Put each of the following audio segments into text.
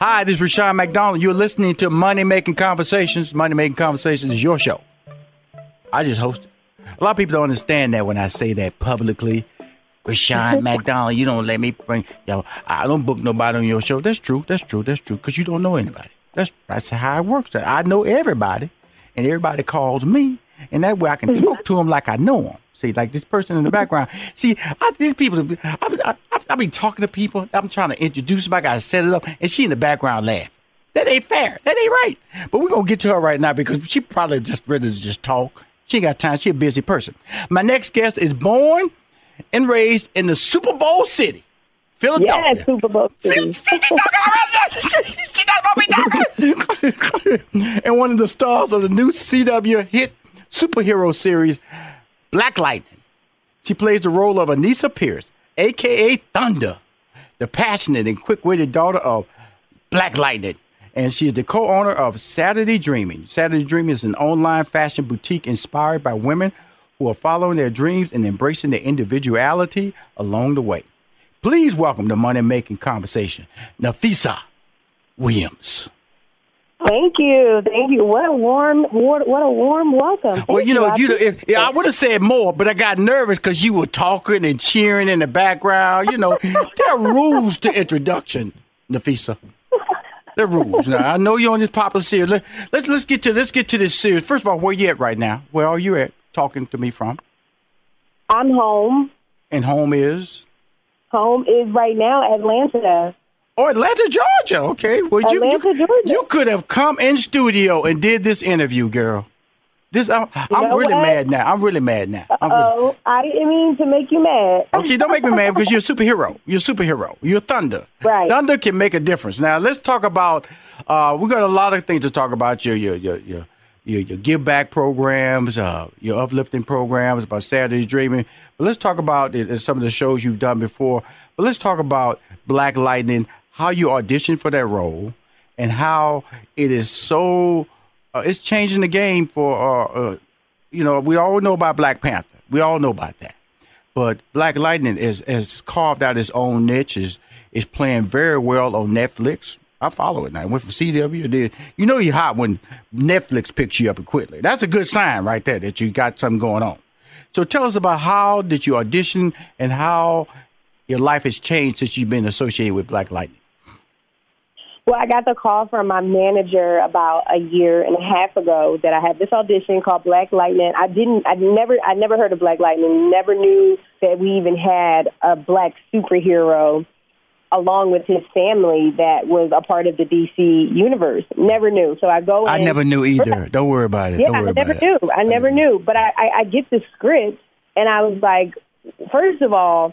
Hi, this is Rushion McDonald. You're listening to Money Making Conversations. Money Making Conversations is your show. I just host it. A lot of people don't understand that when I say that publicly. Rushion McDonald, you don't let me bring yo. I don't book nobody on your show. That's true. That's true. That's true. Because you don't know anybody. That's that's how it works. I know everybody, and everybody calls me, and that way I can mm-hmm. talk to them like I know them. See, like this person in the background. See, I, these people. I, I, I, be talking to people. I'm trying to introduce them. I gotta set it up, and she in the background laugh. That ain't fair. That ain't right. But we're gonna get to her right now because she probably just ready to just talk. She ain't got time. She a busy person. My next guest is born and raised in the Super Bowl city, Philadelphia. Yes, Super Bowl city. See, she talking already. She, she not gonna be talking. and one of the stars of the new CW hit superhero series, Black Lightning. She plays the role of Anissa Pierce, aka Thunder, the passionate and quick-witted daughter of Black Lightning. And she is the co-owner of Saturday Dreaming. Saturday Dreaming is an online fashion boutique inspired by women who are following their dreams and embracing their individuality along the way. Please welcome to Money Making Conversation, Nafessa Williams. Thank you, thank you. What a warm, what, what a warm welcome. Thank Well, you know, I if you, appreciate if, I would have said more, but I got nervous because you were talking and cheering in the background. You know, there are rules to introduction, Nafessa. There are rules. Now, I know you're on this popular series. Let, let's let's get to let's get to this series. First of all, where you at right now? Where are you at? Talking to me from? I'm home. And home is Home is right now Atlanta. Oh Atlanta, Georgia. Okay, well you Atlanta, you, Georgia. you could have come in studio and did this interview, girl. This I'm, I'm really what? mad now. I'm really mad now. I'm really, Oh, I didn't mean to make you mad. Okay, don't make me mad because you're a superhero. You're a superhero. You're Thunder. Right. Thunder can make a difference. Now let's talk about. Uh, we got a lot of things to talk about. Your your your your your, your give back programs, uh, your uplifting programs about Saturday Dreaming. But let's talk about it, some of the shows you've done before. But let's talk about Black Lightning. How you auditioned for that role, and how it is so. Uh, it's changing the game for. Uh, uh, you know, we all know about Black Panther. We all know about that. But Black Lightning is has carved out its own niche. is is playing very well on Netflix. I follow it now. It went from CW did. You know you're hot when Netflix picks you up quickly. That's a good sign right there that you got something going on. So tell us about how did you audition and how your life has changed since you've been associated with Black Lightning. Well, I got the call from my manager about a year and a half ago that I had this audition called Black Lightning. I didn't, I never, I never heard of Black Lightning. Never knew that we even had a black superhero along with his family that was a part of the DC universe. Never knew. So I go. I never knew either. Don't worry about it. Yeah, Don't I never about it. knew. I never knew. But I, I, I get the script, and I was like, first of all,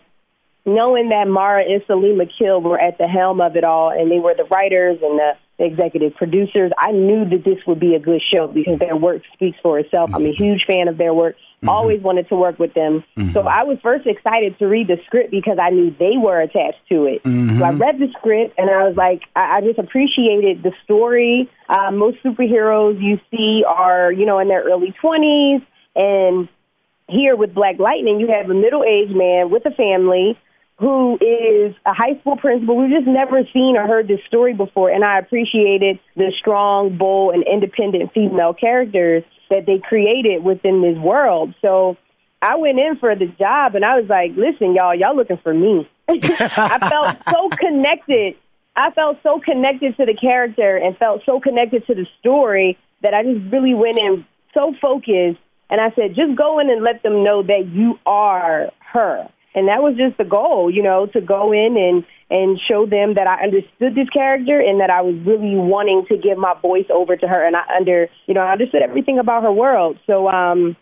knowing that Mara and Salim Akil were at the helm of it all, and they were the writers and the, executive producers, I knew that this would be a good show because their work speaks for itself. I'm a huge fan of their work. Mm-hmm. Always wanted to work with them. Mm-hmm. So I was first excited to read the script because I knew they were attached to it. So I mm-hmm. read the script and I was like, I, I just appreciated the story. Uh, most superheroes you see are, you know, in their early 20s. And here with Black Lightning, you have a middle aged man with a family who is a high school principal. We've just never seen or heard this story before, and I appreciated the strong, bold, and independent female characters that they created within this world. So I went in for the job, and I was like, "Listen, y'all, y'all looking for me." I felt so connected. I felt so connected to the character and felt so connected to the story that I just really went in so focused. And I said, just go in and let them know that you are her. And that was just the goal, you know, to go in and and show them that I understood this character and that I was really wanting to give my voice over to her and I under, you know, I understood everything about her world. So um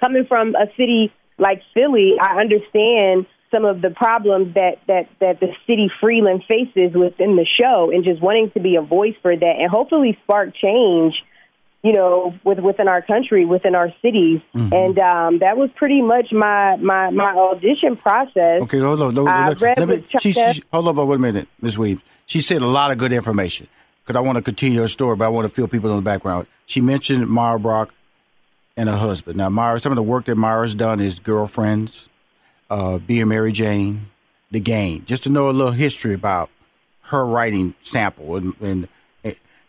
coming from a city like Philly, I understand some of the problems that that that the city Freeland faces within the show, and just wanting to be a voice for that, and hopefully spark change. You know, with within our country, within our cities, Mm-hmm. and um, that was pretty much my my my audition process. Okay, hold on. Let, let- me- she, she- hold on for one minute, Ms. Weems. She said a lot of good information because I want to continue her story, but I want to feel people in the background. She mentioned Mara Brock and her husband. Now, Mara, some of the work that Mara's done is Girlfriends, uh, Being Mary Jane, The Game. Just to know a little history about her writing sample and, and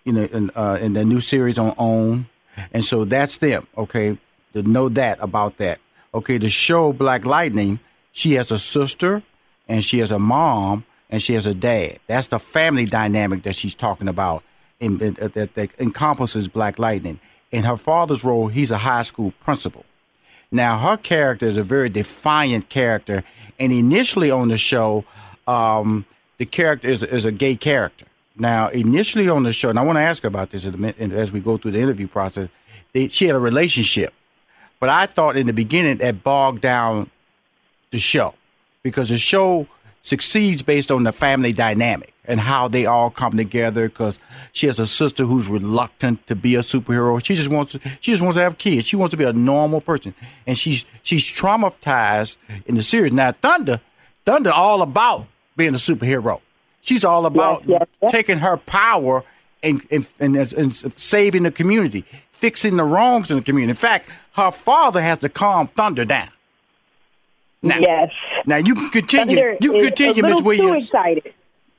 you know, in, uh, the new series on Own. And so that's them, okay? To know that about that. Okay, the show Black Lightning, she has a sister and she has a mom and she has a dad. That's the family dynamic that she's talking about in, in- that, that encompasses Black Lightning. In her father's role, he's a high school principal. Now, her character is a very defiant character, and initially on the show, um, the character is, is a gay character. Now, initially on the show, and I want to ask her about this minute, as we go through the interview process, they, she had a relationship, but I thought in the beginning that bogged down the show because the show succeeds based on the family dynamic and how they all come together because she has a sister who's reluctant to be a superhero. She just wants to, she just wants to have kids. She wants to be a normal person. And she's she's traumatized in the series. Now thunder thunder all about being a superhero she's all about yes, yes. taking her power and and, and and saving the community fixing the wrongs in the community in fact her father has to calm thunder down now, Yes. now you can continue. Thunder you can continue, Miss little too excited.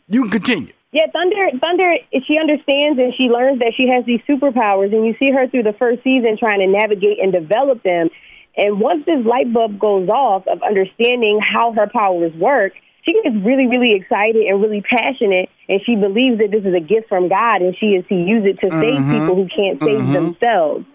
You can continue. Yeah, Thunder. Thunder. She understands and she learns that she has these superpowers, and you see her through the first season trying to navigate and develop them. And once this light bulb goes off of understanding how her powers work, she gets really, really excited and really passionate, and she believes that this is a gift from God, and she is to use it to save people who can't save themselves.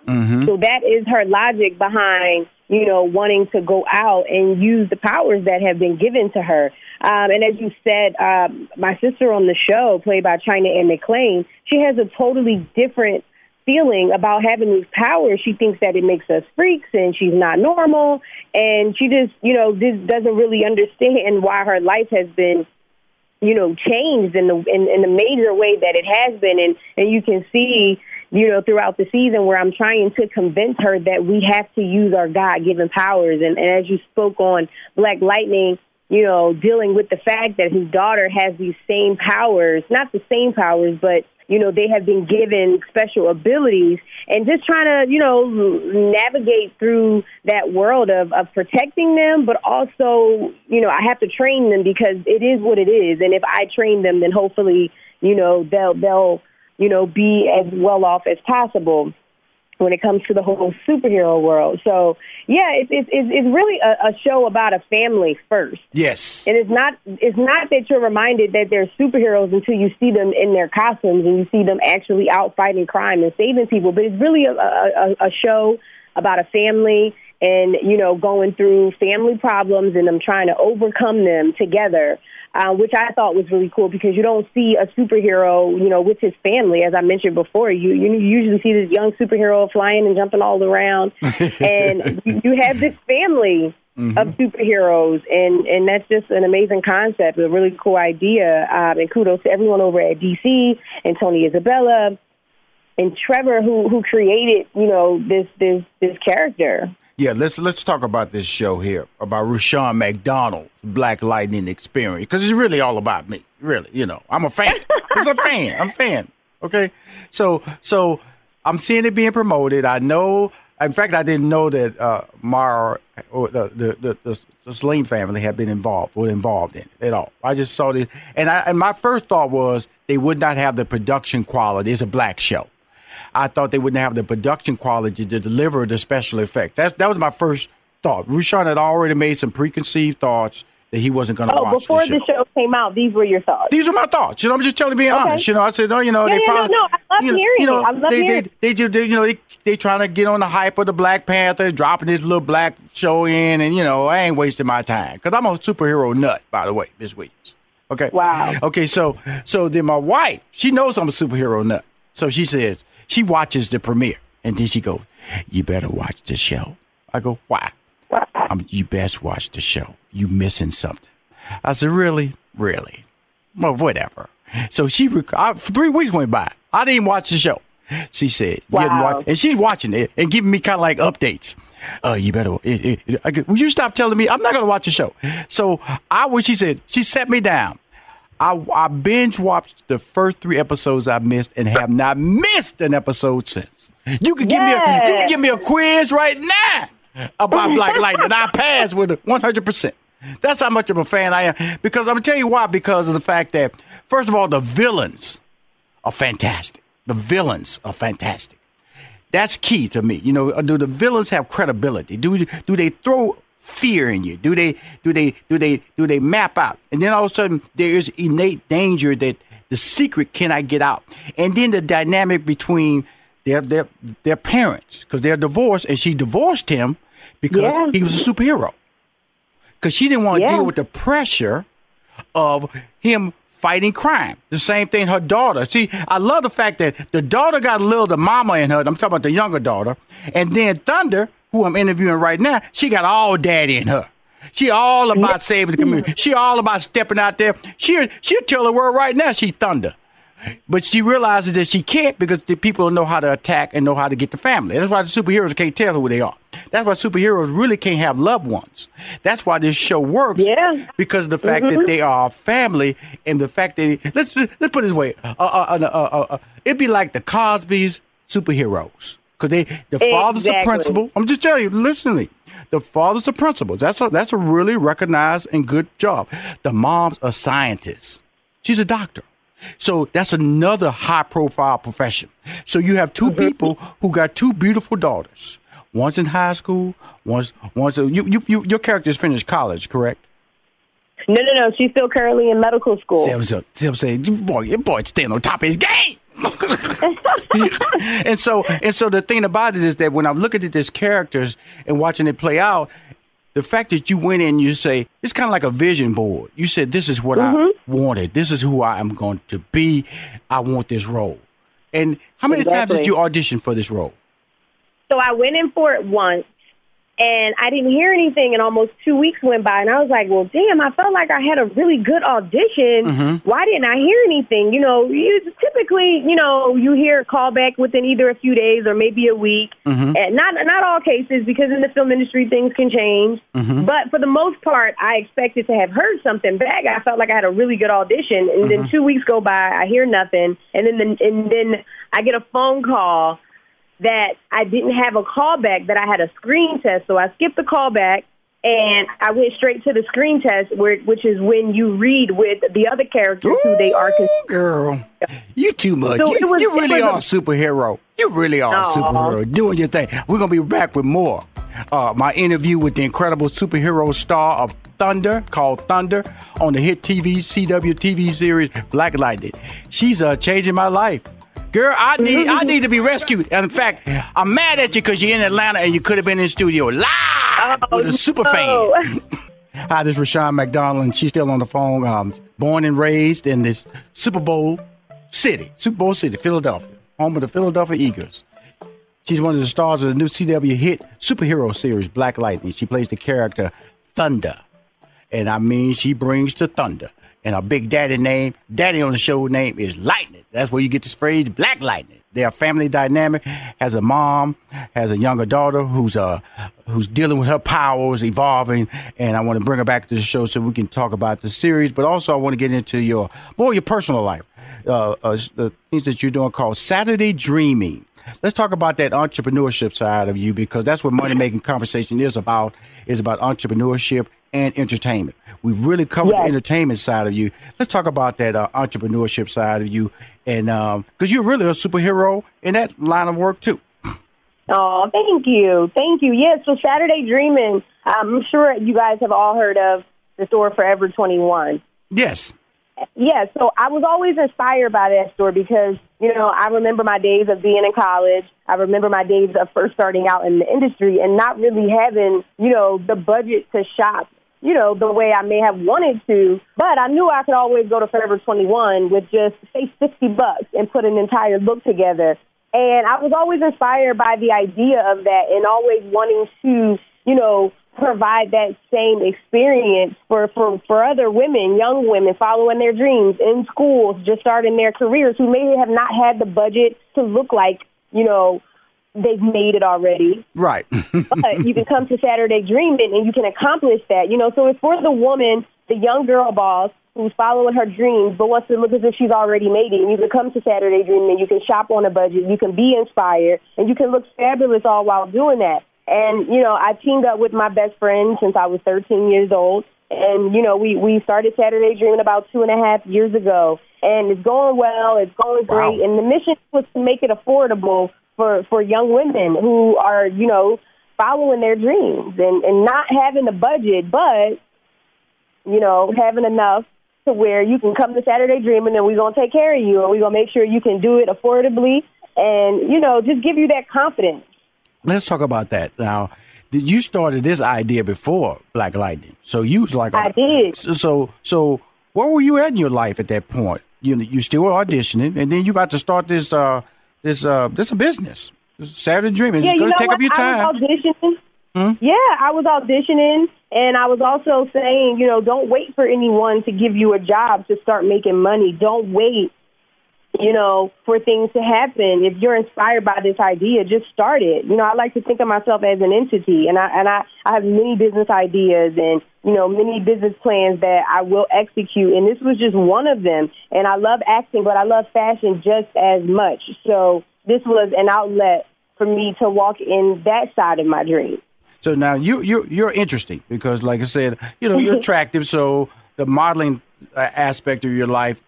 So that is her logic behind, you know, wanting to go out and use the powers that have been given to her. Um, and as you said, um, my sister on the show, played by China Anne McClain, she has a totally different feeling about having these powers. She thinks that it makes us freaks and she's not normal. And she just, you know, just doesn't really understand why her life has been you know, changed in the in, in the major way that it has been, and and you can see, you know, throughout the season where I'm trying to convince her that we have to use our God given powers, and, and as you spoke on Black Lightning, you know, dealing with the fact that his daughter has these same powers, not the same powers, but you know, they have been given special abilities and just trying to, you know, navigate through that world of, of protecting them, but also, you know, I have to train them because it is what it is. And if I train them, then hopefully, you know, they'll, they'll, you know, be as well off as possible when it comes to the whole superhero world. So, yeah, it's, it's, it's really a, a show about a family first. Yes. And it's not it's not that you're reminded that they're superheroes until you see them in their costumes and you see them actually out fighting crime and saving people. But it's really a, a, a show about a family and you know going through family problems and them trying to overcome them together. Uh, which I thought was really cool because you don't see a superhero, you know, with his family. As I mentioned before, you you usually see this young superhero flying and jumping all around, and you you have this family of superheroes, and and that's just an amazing concept, a really cool idea. Um, and kudos to everyone over at DC and Tony Isabella and Trevor who who created you know this this this character. Yeah, let's let's talk about this show here about Rushion McDonald's Black Lightning experience because it's really all about me. Really, you know, I'm a fan. I'm a fan. I'm a fan. Okay, so so I'm seeing it being promoted. I know. In fact, I didn't know that uh, Mara or the the, the the Sleen family had been involved or involved in it at all. I just saw this, and I and my first thought was they would not have the production quality. It's a black show. I thought they wouldn't have the production quality to deliver the special effects. That that was my first thought. Rushion had already made some preconceived thoughts that he wasn't going to Oh, watch before the show. the show came out, these were your thoughts. These were my thoughts. You know, I'm just telling, being Okay. honest. You know, I said, oh, you know, Yeah, they yeah, no, probably, no, I love you know, hearing you know. I love they, hearing they, they just, they, you know, they, they trying to get on the hype of the Black Panther, dropping this little black show in, and you know, I ain't wasting my time because I'm a superhero nut, by the way, Miss Williams. Okay. Wow. Okay, so so then my wife, she knows I'm a superhero nut, so she says she watches the premiere, and then she goes, "You better watch the show." I go, "Why?" I'm, you best watch the show. you missing something. I said, really, really, well, whatever. So she rec- I, three weeks went by. I didn't watch the show. She said, Wow. and she's watching it and giving me kind of like updates. Uh, you better. It, it, it, I, will you stop telling me I'm not going to watch the show? So I was. She said she set me down. I, I binge watched the first three episodes I missed and have not missed an episode since. You could give me a you can give me a quiz right now about Black Lightning. I pass with 100. percent That's how much of a fan I am. Because I'm gonna tell you why. Because of the fact that first of all, the villains are fantastic. The villains are fantastic. That's key to me. You know, uh, do the villains have credibility? Do do they throw fear in you? Do they do they do they do they map out? And then all of a sudden there is innate danger that the secret cannot get out. And then the dynamic between their their their parents because they're divorced and she divorced him because Yeah. he was a superhero. Because she didn't want to Yeah. deal with the pressure of him fighting crime. The same thing her daughter. See, I love the fact that the daughter got a little the mama in her. I'm talking about the younger daughter. And then Thunder, who I'm interviewing right now, she got all daddy in her. She all about saving the community. She all about stepping out there. She she'll tell the world right now she Thunder. But she realizes that she can't because the people know how to attack and know how to get the family. That's why the superheroes can't tell who they are. That's why superheroes really can't have loved ones. That's why this show works. Yeah. Because of the fact that they are family and the fact that let's let's put it this way. Uh, uh, uh, uh, uh, uh, it'd be like the Cosby's superheroes because they the father's a Exactly. principal. I'm just telling you. Listen to me. The father's a principal. That's a that's a really recognized and good job. The mom's a scientist. She's a doctor. So that's another high profile profession. So you have 2 mm-hmm. people who got two beautiful daughters. One's in high school. One's one's you you, you your character's finished college, correct? No, no, no. She's still currently in medical school. See, I'm see, I'm saying, boy, your boy staying on top of his game. and so, and so, the thing about it is that when I'm looking at these characters and watching it play out, the fact that you went in, you say it's kind of like a vision board. You said, "This is what I mm-hmm. wanted. This is who I am going to be. I want this role." And how many times did you audition for this role? So I went in for it once, and I didn't hear anything, and almost two weeks went by, and I was like, "Well, damn! I felt like I had a really good audition. Mm-hmm. Why didn't I hear anything? You know, you, typically, you know, you hear a callback within either a few days or maybe a week, mm-hmm. and not not all cases because in the film industry things can change. Mm-hmm. But for the most part, I expected to have heard something back. I felt like I had a really good audition, and then two weeks go by, I hear nothing, and then the, and then I get a phone call that I didn't have a callback, that I had a screen test. So I skipped the callback and I went straight to the screen test, where, which is when you read with the other characters who they are. Girl, you too much. So you, was- you really are a superhero. You really are a superhero doing your thing. We're gonna be back with more. Uh, my interview with the incredible superhero star of Thunder, called Thunder, on the hit TV CW TV series Black Lightning. She's uh, changing my life. Girl, I need I need to be rescued. And in fact, I'm mad at you because you're in Atlanta and you could have been in the studio live with a super fan. Oh. Hi, this is Rushion McDonald, and she's still on the phone. Um, born and raised in this Super Bowl city, Super Bowl city, Philadelphia, home of the Philadelphia Eagles. She's one of the stars of the new CW hit superhero series, Black Lightning. She plays the character Thunder. And I mean, she brings the thunder. And her big daddy name, daddy on the show name is Lightning. That's where you get this phrase, Black Lightning. Their family dynamic has a mom, has a younger daughter who's uh who's dealing with her powers, evolving, and I want to bring her back to the show so we can talk about the series. But also, I want to get into your more your personal life, uh, uh, the things that you're doing called Saturday Dreaming. Let's talk about that entrepreneurship side of you because that's what money making conversation is about. Is about entrepreneurship and entertainment. We've really covered the entertainment side of you. Let's talk about that uh, entrepreneurship side of you, and because you're really a superhero in that line of work too. Oh, thank you. Thank you. Yes, so Saturday Dreaming, I'm sure you guys have all heard of the store Forever 21. Yes. Yeah, so I was always inspired by that store because, you know, I remember my days of being in college. I remember my days of first starting out in the industry and not really having, you know, the budget to shop, you know, the way I may have wanted to. But I knew I could always go to Forever 21 with just, say, 60 bucks and put an entire look together. And I was always inspired by the idea of that and always wanting to, you know, provide that same experience for, for, for other women, young women following their dreams in schools, just starting their careers who may have not had the budget to look like, you know, they've made it already. Right. but you can come to Saturday Dreaming and you can accomplish that. You know, so it's for the woman, the young girl boss who's following her dreams but wants to look as if she's already made it. And you can come to Saturday Dreaming, and you can shop on a budget, you can be inspired, and you can look fabulous all while doing that. And, you know, I teamed up with my best friend since I was 13 years old. And, you know, we, we started Saturday Dreaming about two and a half years ago. And it's going well. It's going great. Wow. And the mission was to make it affordable for, for young women who are, you know, following their dreams and, and not having a budget, but, you know, having enough to where you can come to Saturday Dreaming and we're going to take care of you and we're going to make sure you can do it affordably and, you know, just give you that confidence. Let's talk about that now. Did you started this idea before Black Lightning? So you was like, I did. So, so, so where were you at in your life at that point? You you still were auditioning, and then you about to start this uh this uh this a business, Saturday Dreaming. Yeah, it's gonna know take what? up your time. I was auditioning. Hmm? Yeah, I was auditioning, and I was also saying, you know, don't wait for anyone to give you a job to start making money. Don't wait, you know, for things to happen. If you're inspired by this idea, just start it. You know, I like to think of myself as an entity, and I and I, I have many business ideas and you know many business plans that I will execute, and this was just one of them. And I love acting, but I love fashion just as much. So this was an outlet for me to walk in that side of my dream. So now you you you're interesting because, like I said, you know you're attractive. So the modeling uh, aspect of your life,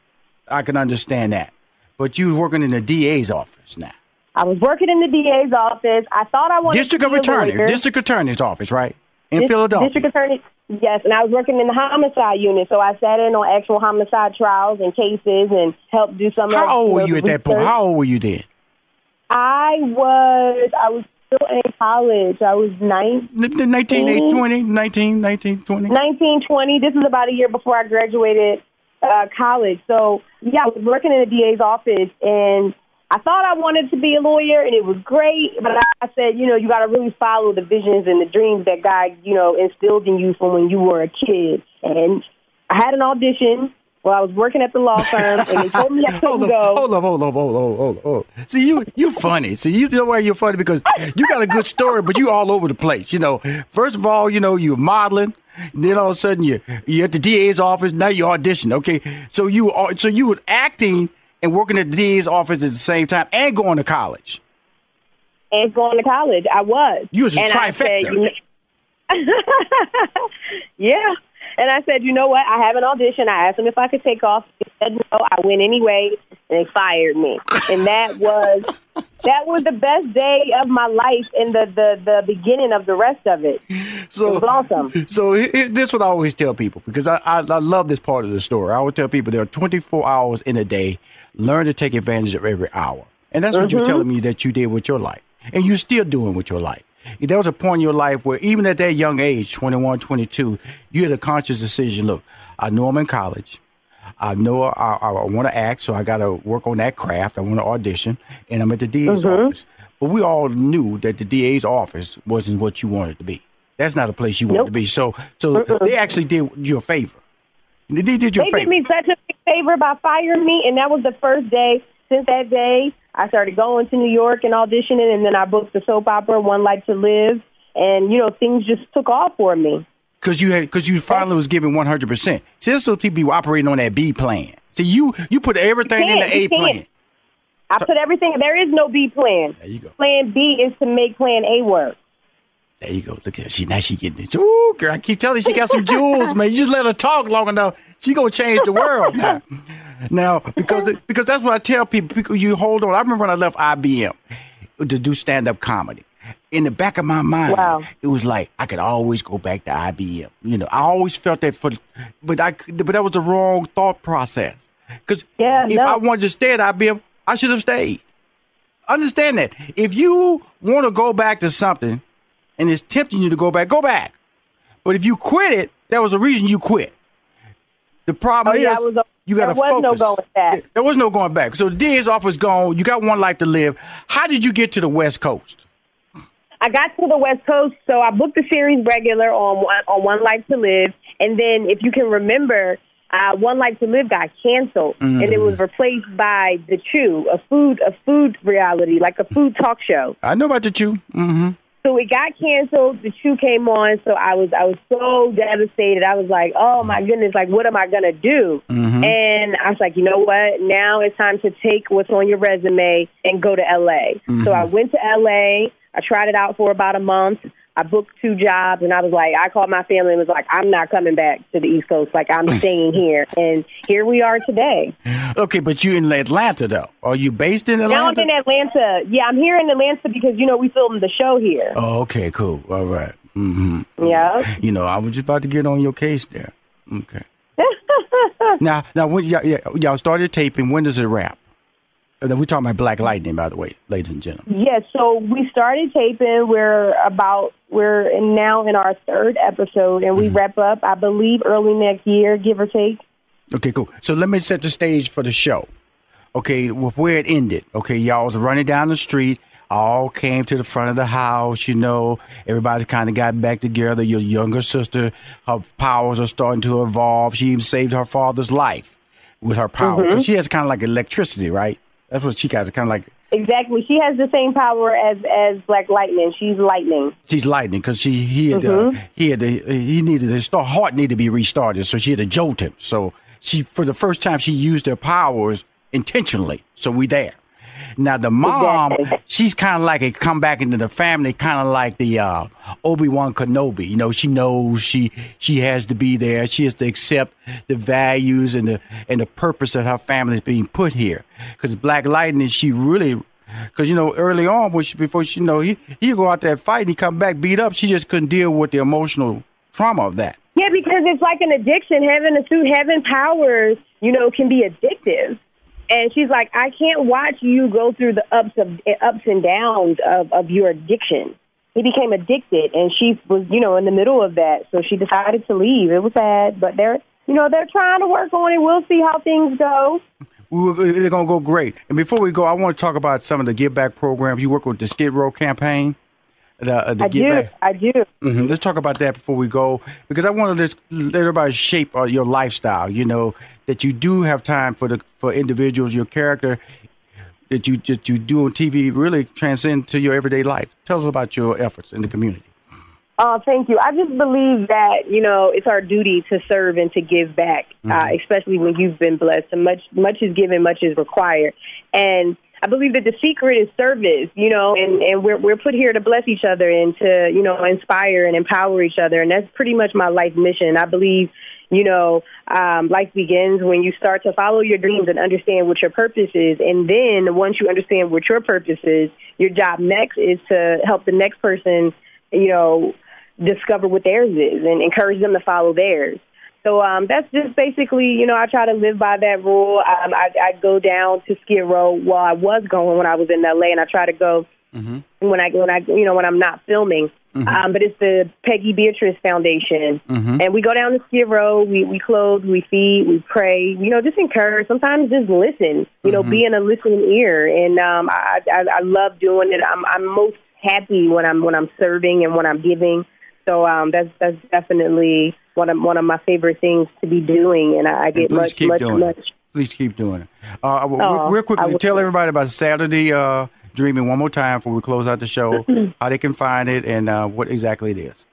I can understand that. But you were working in the DA's office now, I was working in the DA's office. I thought I wanted district to be a attorney, lawyer. district attorney's office, right in Dis- Philadelphia. District attorney. Yes, and I was working in the homicide unit, so I sat in on actual homicide trials and cases and helped do some. of How old were you at that point? How old were you then? I was. I was still in college. I was nine, 19, 20, 19, 19, 20. 19, 20. This is about a year before I graduated uh, college. So yeah, I was working in the DA's office, and I thought I wanted to be a lawyer, and it was great. But I, said, you know, you got to really follow the visions and the dreams that God, you know, instilled in you from when you were a kid. And I had an audition while I was working at the law firm, and they told me I couldn't Hold up, go. hold up, hold up, hold up, hold up, hold up. See, you you funny. See, you know why you're funny because you got a good story, but you all over the place. You know, first of all, you know you're modeling. Then all of a sudden you you're at the DA's office. Now you audition. Okay, so you are so you were acting and working at the DA's office at the same time and going to college. and going to college. I was. You was a and I said, trifecta. you know- yeah. And I said, you know what? I have an audition. I asked them if I could take off. They said no. I went anyway, and they fired me. And that was that was the best day of my life, and the the the beginning of the rest of it. So It awesome. So he- he- this is what I always tell people because I, I I love this part of the story. I always tell people there are 24 hours in a day. Learn to take advantage of every hour, and that's what you're mm-hmm. telling me that you did with your life, and you're still doing with your life. There was a point in your life where even at that young age, 21, 22, you had a conscious decision. Look, I know I'm in college. I know I, I, I want to act, so I got to work on that craft. I want to audition, and I'm at the DA's mm-hmm. office. But we all knew that the DA's office wasn't what you wanted to be. That's not a place you wanted Nope. to be. So, so they actually did you a favor. They did you a They favor. did me such a big favor by firing me, and that was the first day. Since that day, I started going to New York and auditioning, and then I booked the soap opera One Life to Live, and you know things just took off for me. Because you had, because you finally was giving one hundred percent. See, this is what people be operating on that B plan. See, you you put everything in the A plan. I put everything. There is no B plan. There you go. Plan B is to make Plan A work. There you go. Look at her. She now she getting it. Ooh, girl, I keep telling you she got some jewels, man. You just let her talk long enough, she gonna change the world now. Now, because because that's what I tell people. People, you hold on. I remember when I left IBM to do stand up comedy. In the back of my mind, Wow. it was like I could always go back to IBM. You know, I always felt that for, but I but that was the wrong thought process. Because Yeah, if no. I wanted to stay at IBM, I should have stayed. Understand that. If you want to go back to something and it's tempting you to go back, go back. But if you quit it, there was a reason you quit. The problem Oh, is yeah, I was- you got to there was no going back. There was no going back. So the DA's office is gone. You got one life to live. How did you get to the West Coast? I got to the West Coast, so I booked the series regular on one, on One Life to Live, and then if you can remember, uh, One Life to Live got canceled, and it was replaced by The Chew, a food a food reality, like a food talk show. I know about the chew. Mm-hmm. So it got canceled. The Chew came on, so I was I was so devastated. I was like, oh my goodness, like what am I gonna do? And I was like, you know what? Now it's time to take what's on your resume and go to LA. So I went to LA. I tried it out for about a month. I booked two jobs, and I was like, I called my family and was like, I'm not coming back to the East Coast. Like I'm staying here, and here we are today. Okay, but you in Atlanta though? Are you based in Atlanta? Now I'm in Atlanta. Yeah, I'm here in Atlanta because you know we filmed the show here. Oh, okay, cool. All right. Mm-hmm. Yeah. You know, I was just about to get on your case there. Okay. now, now, when y'all, y'all started taping, when does it wrap? We're talking about Black Lightning, by the way, ladies and gentlemen. Yes, so we started taping. We're about we're now in our third episode, and we mm-hmm. wrap up, I believe, early next year, give or take. Okay, cool. So let me set the stage for the show. Okay, with where it ended. Okay, y'all was running down the street. All came to the front of the house. You know, everybody kind of got back together. Your younger sister, her powers are starting to evolve. She even saved her father's life with her power. 'Cause She has kind of like electricity, right? That's what she got. Kind of like Exactly. She has the same power as as Black Lightning. She's lightning. she's lightning because she he had uh, he had to, he needed his heart needed to be restarted, so she had to jolt him. So she for the first time she used her powers intentionally. So we there. Now the mom, Exactly. she's kind of like a come back into the family, kind of like the uh, Obi Wan Kenobi. You know, she knows she she has to be there. She has to accept the values and the and the purpose that her family is being put here. Because Black Lightning, she really, because you know, early on when she before she you know he he go out there and fight and he come back beat up. She just couldn't deal with the emotional trauma of that. Yeah, because it's like an addiction. Having a suit, having powers, you know, can be addictive. And she's like, I can't watch you go through the ups of ups and downs of, of your addiction. He became addicted, and she was, you know, in the middle of that. So she decided to leave. It was sad, but they're, you know, they're trying to work on it. We'll see how things go. They're gonna go great. And before we go, I want to talk about some of the give back programs. You work with the Skid Row campaign. The, uh, the I do. Back. I do. hmm Let's talk about that before we go, because I want to let everybody shape uh, your lifestyle. You know that you do have time for the for individuals. Your character that you that you do on TV really transcend to your everyday life. Tell us about your efforts in the community. Oh, thank you. I just believe that you know it's our duty to serve and to give back, uh, especially when you've been blessed. And much, much is given, much is required. And I believe that the secret is service. You know, and and we're we're put here to bless each other and to you know inspire and empower each other. And that's pretty much my life mission. I believe. You know, um, life begins when you start to follow your dreams and understand what your purpose is. And then once you understand what your purpose is, your job next is to help the next person, you know, discover what theirs is and encourage them to follow theirs. So um, that's just basically, you know, I try to live by that rule. Um, I, I go down to Skid Row. Well, I was going when I was in LA, and I try to go mhm when I when I you know when I'm not filming. Um, but it's the Peggy Beatrice Foundation, and we go down to Skid Row. We we clothe, we feed, we pray. You know, just encourage. Sometimes just listen. You know, be in a listening ear. And um, I, I I love doing it. I'm I'm most happy when I'm when I'm serving and when I'm giving. So um, that's that's definitely one of one of my favorite things to be doing, and I, I get Please much much much. it. Please keep doing it. Uh, real- Oh, real I quickly, tell everybody about Saturday uh, Dreaming one more time before we close out the show. how they can find it and uh, what exactly it is.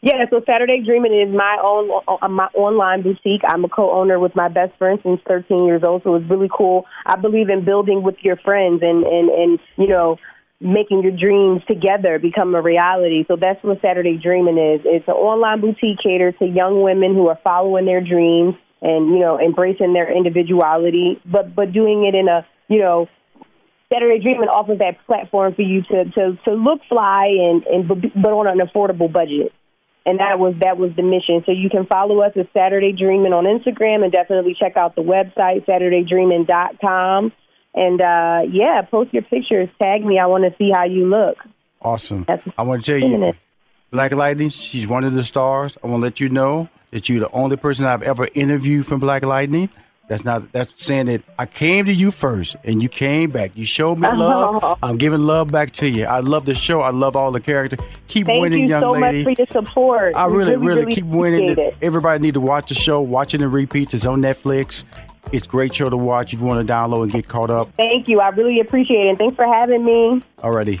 Yeah, so Saturday Dreaming is my own uh, my online boutique. I'm a co-owner with my best friend since 13 years old, so it's really cool. I believe in building with your friends and and and you know making your dreams together become a reality. So that's what Saturday Dreaming is. It's an online boutique catered to young women who are following their dreams and you know embracing their individuality, but but doing it in a you know Saturday Dreaming offers that platform for you to to to look fly and and but on an affordable budget. And that was that was the mission. So you can follow us at Saturday Dreaming on Instagram and definitely check out the website SaturdayDreaming.com. And uh, yeah, post your pictures, tag me. I want to see how you look. Awesome. That's I want to tell you. Black Lightning, she's one of the stars. I want to let you know that you're the only person I've ever interviewed from Black Lightning. That's not that's saying that I came to you first and you came back. You showed me love. I'm giving love back to you. I love the show. I love all the characters. Keep Thank winning, you young so lady. much for your support. I We really, really, keep winning. it. Everybody need to watch the show. Watching the repeats. It's on Netflix. It's a great show to watch if you want to download and get caught up. Thank you. I really appreciate it. And thanks for having me. Already.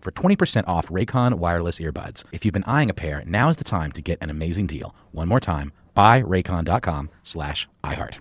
for 20% off Raycon wireless earbuds. If you've been eyeing a pair, now is the time to get an amazing deal. One more time, buyraycon.com slash iHeart.